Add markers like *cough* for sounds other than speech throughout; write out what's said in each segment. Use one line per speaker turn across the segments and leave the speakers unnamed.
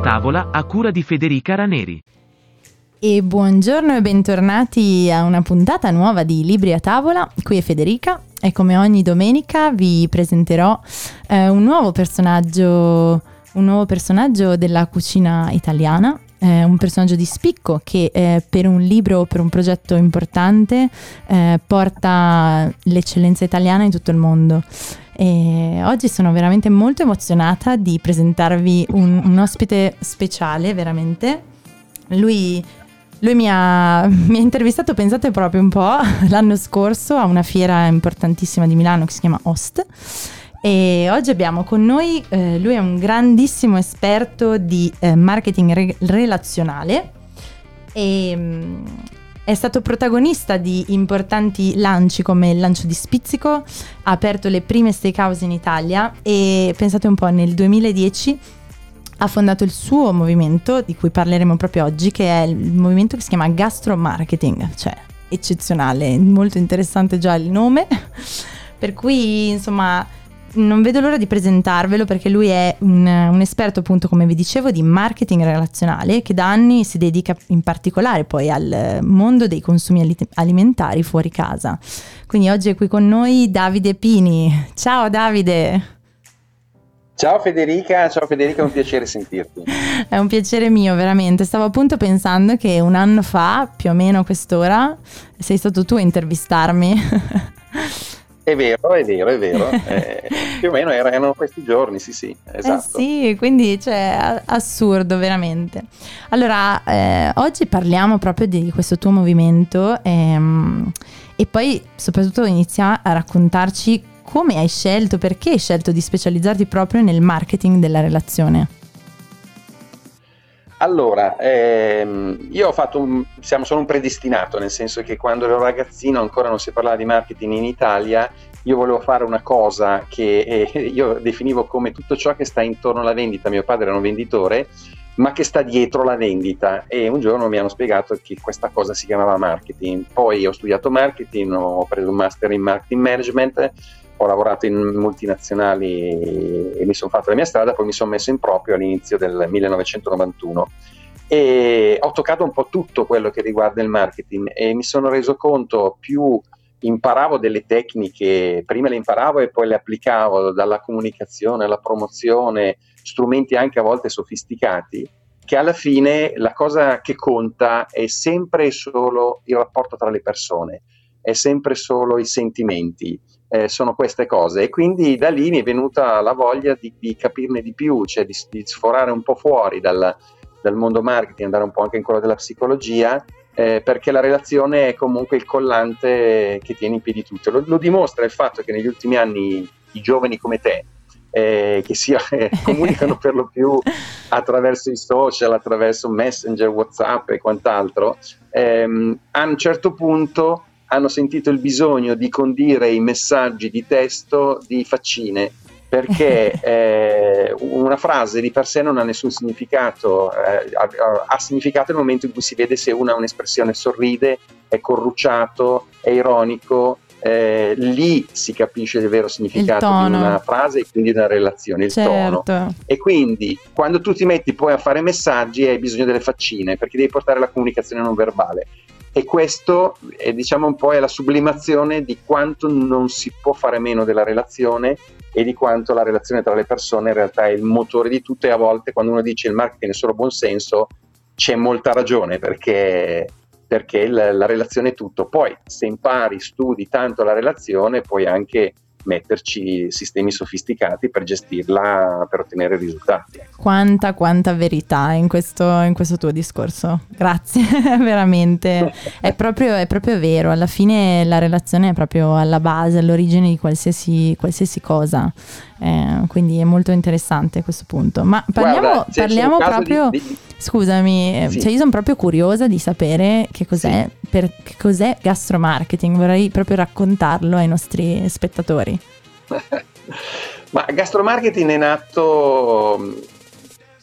tavola a cura di Federica Raneri.
E buongiorno e bentornati a una puntata nuova di Libri a tavola. Qui è Federica e come ogni domenica vi presenterò eh, un nuovo personaggio un nuovo personaggio della cucina italiana, eh, un personaggio di spicco che eh, per un libro o per un progetto importante eh, porta l'eccellenza italiana in tutto il mondo. E oggi sono veramente molto emozionata di presentarvi un, un ospite speciale, veramente. Lui lui mi ha, mi ha, intervistato, pensate proprio un po', *laughs* l'anno scorso a una fiera importantissima di Milano che si chiama Host. E oggi abbiamo con noi, eh, lui è un grandissimo esperto di eh, marketing re- relazionale e mh, mm, è stato protagonista di importanti lanci come il lancio di Spizzico, ha aperto le prime steakhouse in Italia e pensate un po' nel 2010 ha fondato il suo movimento, di cui parleremo proprio oggi, che è il movimento che si chiama Gastro Marketing, cioè eccezionale, molto interessante già il nome. *laughs* per cui, insomma, non vedo l'ora di presentarvelo perché lui è un, un, esperto appunto come vi dicevo di marketing relazionale che da anni si dedica in particolare poi al mondo dei consumi alimentari fuori casa. Quindi oggi è qui con noi Davide Pini. Ciao Davide!
Ciao Federica, ciao Federica, è un piacere sentirti.
È un piacere mio, veramente. Stavo appunto pensando che un anno fa, più o meno a quest'ora, sei stato tu a intervistarmi. *laughs*
È vero, è vero, è vero. *laughs* Eh, più o meno erano questi giorni, sì, sì, esatto.
Eh sì, quindi cioè, assurdo, veramente. Allora, eh, oggi parliamo proprio di questo tuo movimento ehm, e poi soprattutto inizia a raccontarci come hai scelto, perché hai scelto di specializzarti proprio nel marketing della relazione?
Allora, ehm, io ho fatto un, siamo, sono un predestinato, nel senso che quando ero ragazzino ancora non si parlava di marketing in Italia, io volevo fare una cosa che eh, *laughs* io definivo come tutto ciò che sta intorno alla vendita, mio padre era un venditore, ma che sta dietro la vendita. E un giorno mi hanno spiegato che questa cosa si chiamava marketing, poi ho studiato marketing, ho preso un master in marketing management ho lavorato in multinazionali e mi sono fatto la mia strada, poi mi sono messo in proprio all'inizio del 1991 e ho toccato un po' tutto quello che riguarda il marketing e mi sono reso conto più imparavo delle tecniche, prima le imparavo e poi le applicavo dalla comunicazione alla promozione, strumenti anche a volte sofisticati, che alla fine la cosa che conta è sempre e solo il rapporto tra le persone, è sempre solo i sentimenti eh, sono queste cose. E quindi da lì mi è venuta la voglia di, di capirne di più, cioè di, di sforare un po' fuori dal, dal, mondo marketing, andare un po' anche in quello della psicologia, eh, perché la relazione è comunque il collante che tiene in piedi tutto. Lo, lo dimostra il fatto che negli ultimi anni i giovani come te, eh, che si eh, *laughs* comunicano per lo più *laughs* attraverso i social, attraverso Messenger, WhatsApp e quant'altro, ehm, a un certo punto hanno sentito il bisogno di condire i messaggi di testo di faccine perché *laughs* eh, una frase di per sé non ha nessun significato, eh, ha, ha, significato nel momento in cui si vede se una ha un'espressione sorride, è corrucciato, è ironico, eh, lì si capisce il vero significato di una frase e quindi di una relazione, il certo. tono. E quindi quando tu ti metti poi a fare messaggi hai bisogno delle faccine perché devi portare la comunicazione non verbale e questo è, diciamo un po' è la sublimazione di quanto non si può fare meno della relazione e di quanto la relazione tra le persone in realtà è il motore di tutto e a volte quando uno dice il marketing è solo buon senso c'è molta ragione perché, perché la, la relazione è tutto. Poi se impari, studi tanto la relazione puoi anche metterci sistemi sofisticati per gestirla, per ottenere risultati.
Ecco. Quanta, quanta verità in questo, in questo tuo discorso. Grazie, *laughs* veramente. *laughs* È proprio, è proprio, vero, alla fine la relazione è proprio alla base, all'origine di qualsiasi, qualsiasi cosa. Eh, quindi è molto interessante questo punto. Ma parliamo, Guarda, parliamo proprio... Di, di... Scusami, sì. cioè io sono proprio curiosa di sapere che cos'è, sì. Per, cos'è gastromarketing, vorrei proprio raccontarlo ai nostri spettatori. *laughs*
Ma gastromarketing è nato,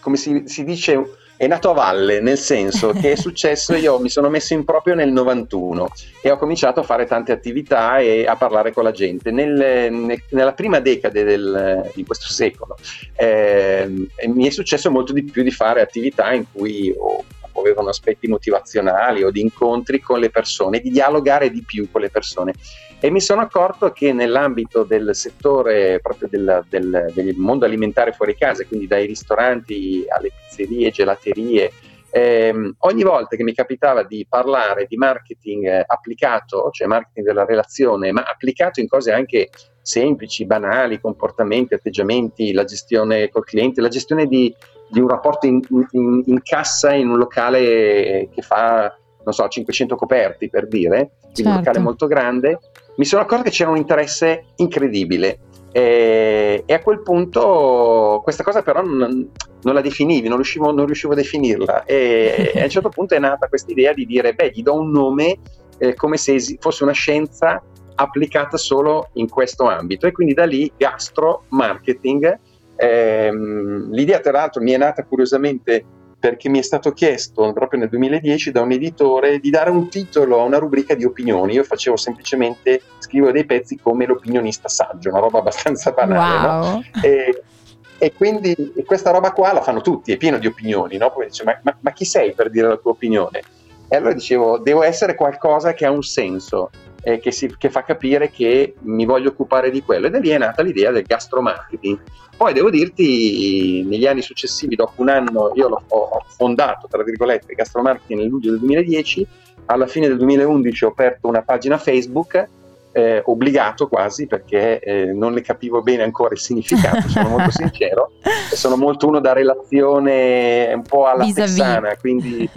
come si, si dice, è nato a valle, nel senso che è *laughs* successo, io mi sono messo in proprio nel 91 e ho cominciato a fare tante attività e a parlare con la gente. Nel, nel, nella prima decade del, di questo secolo eh, mi è successo molto di più di fare attività in cui ho avevano aspetti motivazionali o di incontri con le persone, di dialogare di più con le persone. E mi sono accorto che nell'ambito del settore proprio del, del, del mondo alimentare fuori casa, quindi dai ristoranti alle pizzerie, gelaterie, ehm, ogni volta che mi capitava di parlare di marketing eh, applicato, cioè marketing della relazione, ma applicato in cose anche semplici, banali, comportamenti, atteggiamenti, la gestione col cliente, la gestione di, di un rapporto in, in, in, cassa in un locale che fa, non so, 500 coperti per dire, certo. un locale molto grande, mi sono accorto che c'era un interesse incredibile. E, e, a quel punto questa cosa però non, non la definivi, non riuscivo, non riuscivo, a definirla e, e, a un certo punto è nata questa idea di dire beh gli do un nome eh, come se fosse una scienza applicata solo in questo ambito e quindi da lì gastro marketing ehm, l'idea tra l'altro mi è nata curiosamente perché mi è stato chiesto proprio nel 2010 da un editore di dare un titolo a una rubrica di opinioni. Io facevo semplicemente, scrivo dei pezzi come l'opinionista saggio, una roba abbastanza banale. Wow. No? E, e, quindi questa roba qua la fanno tutti, è pieno di opinioni. No? Poi dice, ma, ma, ma chi sei per dire la tua opinione? E allora dicevo, devo essere qualcosa che ha un senso. Eh, che, si, che, fa capire che mi voglio occupare di quello. E da lì è nata l'idea del gastromarketing. Poi devo dirti, negli anni successivi, dopo un anno, io ho fondato, tra virgolette, Gastromarketing nel luglio del 2010, alla fine del 2011 ho aperto una pagina Facebook, eh, obbligato quasi, perché eh, non ne capivo bene ancora il significato, sono molto *laughs* sincero, sono molto uno da relazione un po' alla texana, quindi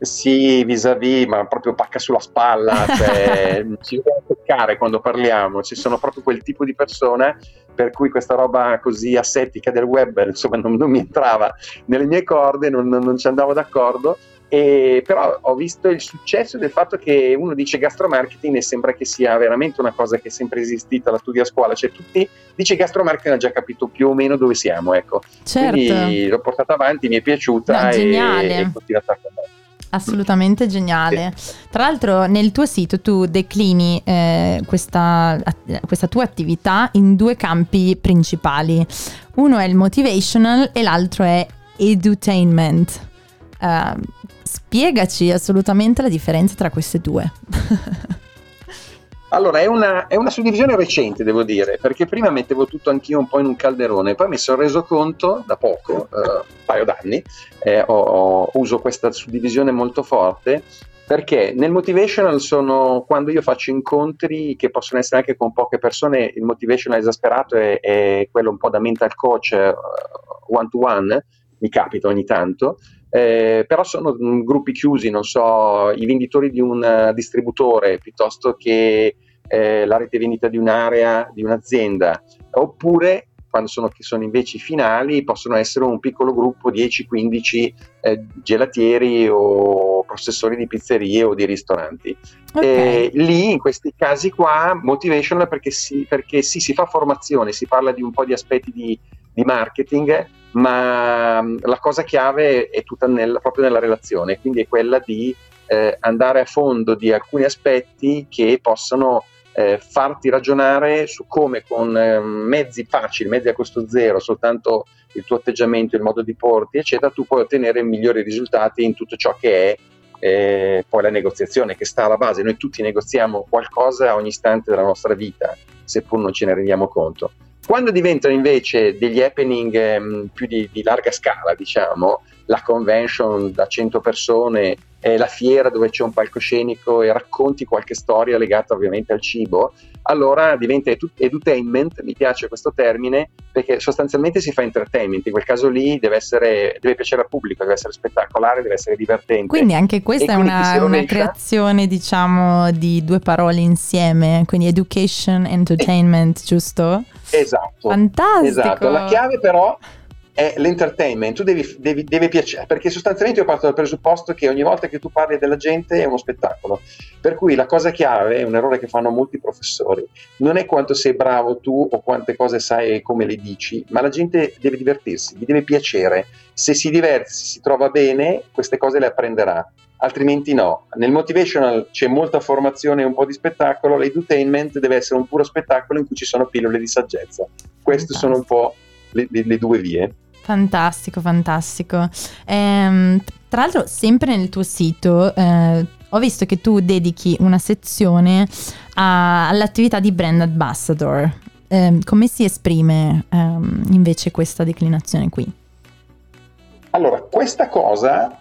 sì, vis-à-vis, ma proprio pacca sulla spalla, *laughs* cioè, ci dobbiamo toccare quando parliamo, ci sono proprio quel tipo di persona per cui questa roba così assetica del web insomma non, non mi entrava nelle mie corde, non, non ci andavo d'accordo. E, però ho visto il successo del fatto che uno dice gastromarketing e sembra che sia veramente una cosa che è sempre esistita, la studia a scuola, cioè tutti dice gastromarketing ha già capito più o meno dove siamo, ecco. Certo. Quindi l'ho portata avanti, mi è piaciuta no, e, e ho continuato a fare
assolutamente geniale. Tra l'altro nel tuo sito tu declini eh, questa, questa, tua attività in due campi principali. Uno è il motivational e l'altro è edutainment. Uh, spiegaci assolutamente la differenza tra queste due. *laughs*
Allora, è una, è una, suddivisione recente, devo dire, perché prima mettevo tutto anch'io un po' in un calderone, poi mi sono reso conto da poco, eh, un paio d'anni, eh, ho, ho, uso questa suddivisione molto forte, perché nel motivational sono quando io faccio incontri che possono essere anche con poche persone, il motivational esasperato è, è quello un po' da mental coach uh, one to one, mi capita ogni tanto, eh, però sono gruppi chiusi, non so, i venditori di un uh, distributore piuttosto che eh, la rete vendita di un'area, di un'azienda, oppure quando sono, sono invece i finali possono essere un piccolo gruppo 10-15 eh, gelatieri o processori di pizzerie o di ristoranti. Okay. lì in questi casi qua motivation perché, sì, perché sì, si fa formazione, si parla di un po' di aspetti di, di marketing, ma mm, la cosa chiave è tutta nel, proprio nella relazione, quindi è quella di eh, andare a fondo di alcuni aspetti che possono eh, farti ragionare su come con eh, mezzi facili, mezzi a costo zero, soltanto il tuo atteggiamento, il modo di porti, eccetera, tu puoi ottenere migliori risultati in tutto ciò che è eh, poi la negoziazione che sta alla base. Noi tutti negoziamo qualcosa a ogni istante della nostra vita, seppur non ce ne rendiamo conto. Quando diventano invece degli happening ehm, più di, di, larga scala, diciamo, la convention da 100 persone, eh, la fiera dove c'è un palcoscenico e racconti qualche storia legata ovviamente al cibo, allora diventa edutainment, mi piace questo termine, perché sostanzialmente si fa entertainment, in quel caso lì deve, essere, deve piacere al pubblico, deve essere spettacolare, deve essere divertente.
Quindi anche questa e è una, una creazione, diciamo, di due parole insieme, quindi education, entertainment, giusto?
Esatto.
Fantastico.
Esatto. La chiave però è l'entertainment, tu devi, devi, devi, piacere, perché sostanzialmente io parto dal presupposto che ogni volta che tu parli della gente è uno spettacolo, per cui la cosa chiave, è un errore che fanno molti professori, non è quanto sei bravo tu o quante cose sai e come le dici, ma la gente deve divertirsi, gli deve piacere, se si diverte, si trova bene, queste cose le apprenderà, altrimenti no. Nel motivational c'è molta formazione e un po' di spettacolo, l'edutainment deve essere un puro spettacolo in cui ci sono pillole di saggezza. Queste sono un po' le, le, le due vie.
Fantastico, fantastico. Ehm, tra l'altro, sempre nel tuo sito eh, ho visto che tu dedichi una sezione a, all'attività di brand ambassador. Eh, come si esprime ehm, invece questa declinazione qui?
Allora, questa cosa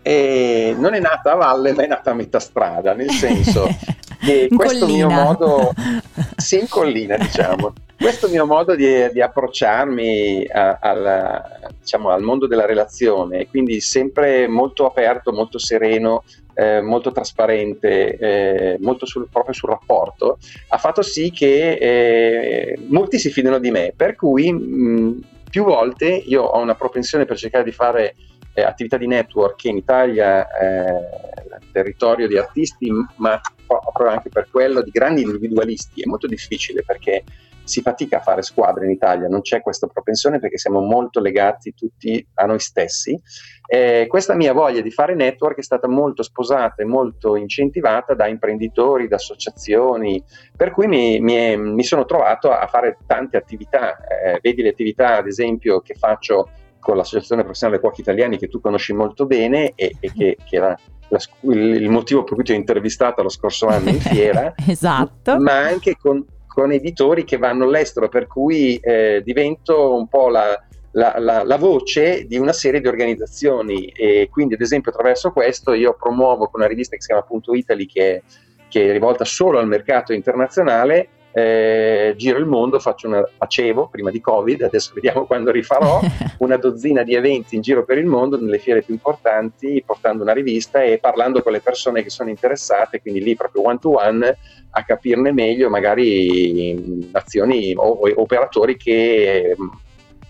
è, non è nata a valle, ma è nata a metà strada, nel senso *laughs* che questo collina. mio modo, *laughs* sì, in collina, diciamo. Questo mio modo di, di approcciarmi a, a, diciamo, al mondo della relazione, quindi sempre molto aperto, molto sereno, eh, molto trasparente, eh, molto sul, proprio sul rapporto, ha fatto sì che eh, molti si fidano di me, per cui mh, più volte io ho una propensione per cercare di fare eh, attività di network che in Italia è territorio di artisti, ma proprio anche per quello di grandi individualisti, è molto difficile perché si fatica a fare squadre in Italia, non c'è questa propensione perché siamo molto legati tutti a noi stessi. Eh, questa mia voglia di fare network è stata molto sposata e molto incentivata da imprenditori, da associazioni, per cui mi, mi, mi sono trovato a fare tante attività. Eh, vedi le attività, ad esempio, che faccio con l'Associazione Professionale Cuochi Italiani, che tu conosci molto bene e, e che, che era la, il motivo per cui ti ho intervistato lo scorso anno in *laughs* fiera,
esatto.
ma anche con con editori che vanno all'estero, per cui eh, divento un po' la, la, la, la, voce di una serie di organizzazioni. E quindi ad esempio attraverso questo io promuovo con una rivista che si chiama Punto Italy che, che è rivolta solo al mercato internazionale eh, giro il mondo, faccio una, facevo prima di Covid, adesso vediamo quando rifarò, *laughs* una dozzina di eventi in giro per il mondo, nelle fiere più importanti, portando una rivista e parlando con le persone che sono interessate, quindi lì proprio one to one a capirne meglio magari azioni o, o operatori che mm,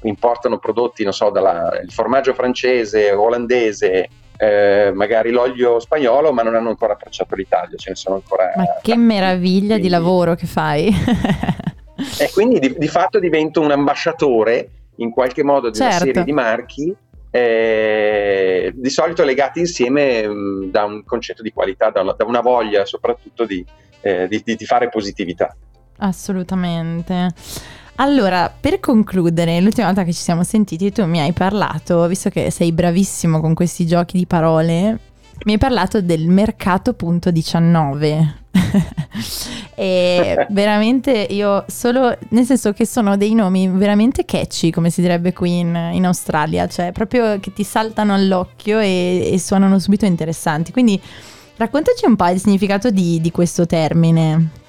importano prodotti, non so, dal formaggio francese, olandese, eh, magari l'olio spagnolo, ma non hanno ancora approcciato l'Italia, ce ne sono ancora.
Ma che meraviglia quindi... di lavoro che fai!
e quindi di, di, fatto divento un ambasciatore in qualche modo di certo. una serie di marchi. Eh, di solito legati insieme mh, da un concetto di qualità, da una, da una voglia soprattutto di, eh, di, di fare positività.
Assolutamente. Allora, per concludere, l'ultima volta che ci siamo sentiti tu mi hai parlato, visto che sei bravissimo con questi giochi di parole, mi hai parlato del mercato punto 19. *laughs* e *laughs* veramente io solo, nel senso che sono dei nomi veramente catchy, come si direbbe qui in, in Australia, cioè proprio che ti saltano all'occhio e, e, suonano subito interessanti. Quindi raccontaci un po' il significato di, di questo termine.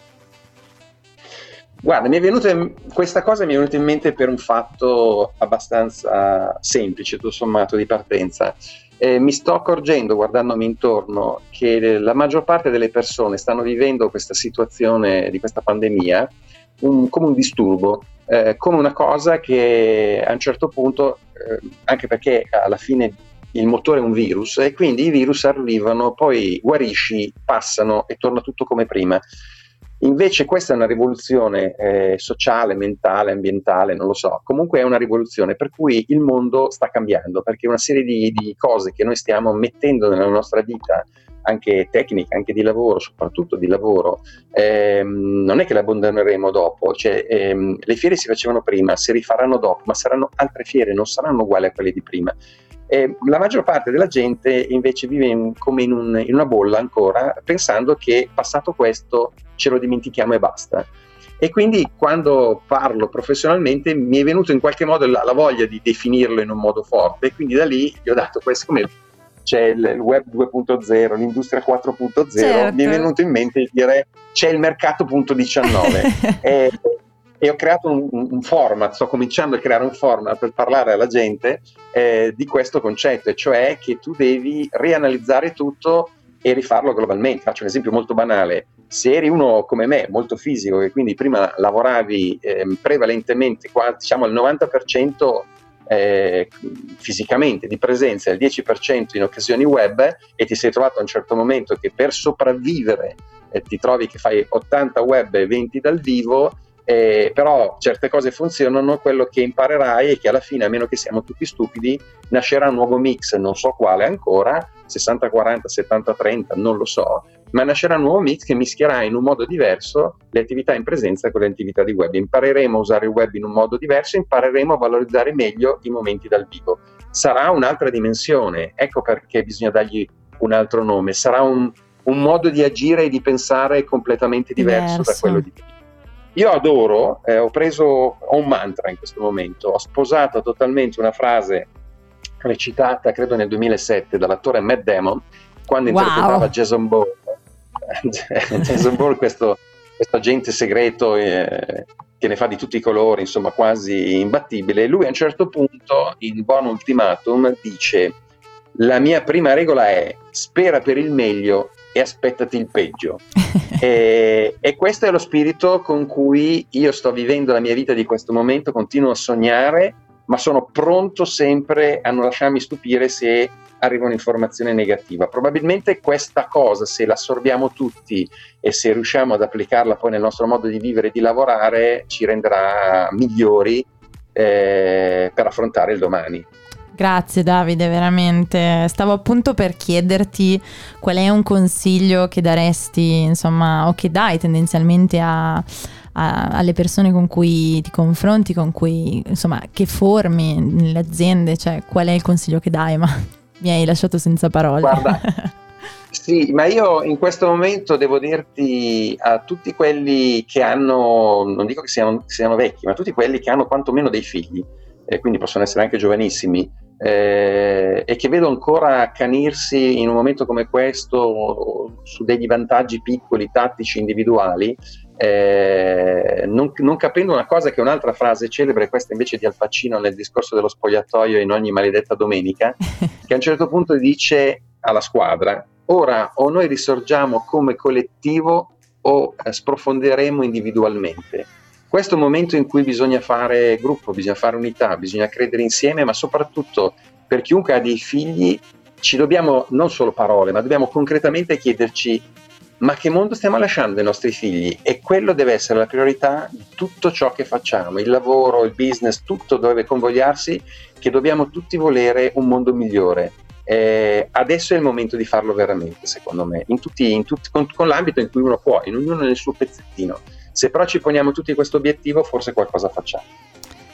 Guarda, venuta, questa cosa mi è venuta in mente per un fatto abbastanza semplice, tutto sommato, di partenza. Eh, mi sto accorgendo, guardandomi intorno, che la maggior parte delle persone stanno vivendo questa situazione di questa pandemia un, come un disturbo, eh, come una cosa che a un certo punto, eh, anche perché alla fine il motore è un virus e quindi i virus arrivano, poi guarisci, passano e torna tutto come prima. Invece questa è una rivoluzione eh, sociale, mentale, ambientale, non lo so, comunque è una rivoluzione per cui il mondo sta cambiando, perché una serie di, di cose che noi stiamo mettendo nella nostra vita, anche tecnica, anche di lavoro, soprattutto di lavoro, ehm, non è che le abbandoneremo dopo, cioè, ehm, le fiere si facevano prima, si rifaranno dopo, ma saranno altre fiere, non saranno uguali a quelle di prima. Eh, la maggior parte della gente invece vive in, come in, un, in, una bolla ancora, pensando che passato questo ce lo dimentichiamo e basta. E quindi quando parlo professionalmente mi è venuto in qualche modo la, la voglia di definirlo in un modo forte, e quindi da lì gli ho dato questo come c'è il web 2.0, l'industria 4.0, certo. mi è venuto in mente di dire c'è il mercato punto 19. *laughs* e, e ho creato un, un, format, sto cominciando a creare un format per parlare alla gente eh, di questo concetto, e cioè che tu devi rianalizzare tutto e rifarlo globalmente. Faccio un esempio molto banale. Se eri uno come me, molto fisico, e quindi prima lavoravi eh, prevalentemente, diciamo al 90% eh, fisicamente di presenza del 10% in occasioni web e ti sei trovato a un certo momento che per sopravvivere eh, ti trovi che fai 80 web e 20 dal vivo, eh, però certe cose funzionano, quello che imparerai è che alla fine, a meno che siamo tutti stupidi, nascerà un nuovo mix, non so quale ancora, 60-40, 70-30, non lo so, ma nascerà un nuovo mix che mischierà in un modo diverso le attività in presenza con le attività di web. Impareremo a usare il web in un modo diverso, impareremo a valorizzare meglio i momenti dal vivo. Sarà un'altra dimensione, ecco perché bisogna dargli un altro nome, sarà un, un modo di agire e di pensare completamente diverso, diverso. da quello di prima. Io adoro, eh, ho preso, ho un mantra in questo momento, ho sposato totalmente una frase recitata credo nel 2007 dall'attore Matt Damon quando wow. interpretava Jason Bourne *laughs* Jason Bourne, questo, questo, agente segreto eh, che ne fa di tutti i colori, insomma quasi imbattibile, lui a un certo punto in Buon Ultimatum dice la mia prima regola è spera per il meglio e aspettati il peggio. E, e, questo è lo spirito con cui io sto vivendo la mia vita di questo momento, continuo a sognare, ma sono pronto sempre a non lasciarmi stupire se arriva un'informazione negativa. Probabilmente questa cosa, se l'assorbiamo tutti e se riusciamo ad applicarla poi nel nostro modo di vivere e di lavorare, ci renderà migliori eh, per affrontare il domani.
Grazie Davide, veramente. Stavo appunto per chiederti qual è un consiglio che daresti, insomma, o che dai tendenzialmente a, a, alle persone con cui ti confronti, con cui, insomma, che formi nelle aziende, cioè qual è il consiglio che dai, ma mi hai lasciato senza parole.
Guarda, *laughs* sì, ma io in questo momento devo dirti a tutti quelli che hanno, non dico che siano, siano vecchi, ma tutti quelli che hanno quantomeno dei figli, e quindi possono essere anche giovanissimi, eh, e che vedo ancora accanirsi in un momento come questo su degli vantaggi piccoli, tattici, individuali, eh, non, non, capendo una cosa che è un'altra frase celebre, questa invece di Al Pacino nel discorso dello spogliatoio in ogni maledetta domenica, *laughs* che a un certo punto dice alla squadra, ora o noi risorgiamo come collettivo o eh, sprofonderemo individualmente. Questo è un momento in cui bisogna fare gruppo, bisogna fare unità, bisogna credere insieme, ma soprattutto per chiunque ha dei figli ci dobbiamo non solo parole, ma dobbiamo concretamente chiederci ma che mondo stiamo lasciando ai nostri figli? E quello deve essere la priorità di tutto ciò che facciamo, il lavoro, il business, tutto deve convogliarsi che dobbiamo tutti volere un mondo migliore. Eh, adesso è il momento di farlo veramente, secondo me, in tutti, in tutti, con, con l'ambito in cui uno può, in ognuno nel suo pezzettino. Se però ci poniamo tutti questo obiettivo, forse qualcosa facciamo.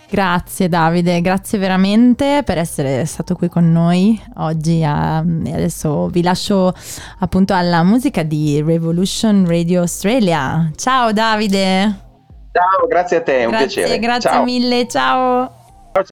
Grazie Davide, grazie veramente per essere stato qui con noi oggi. A, e adesso vi lascio appunto alla musica di Revolution Radio Australia. Ciao Davide.
Ciao, grazie a te, è un
grazie,
piacere.
Grazie
ciao.
mille, ciao.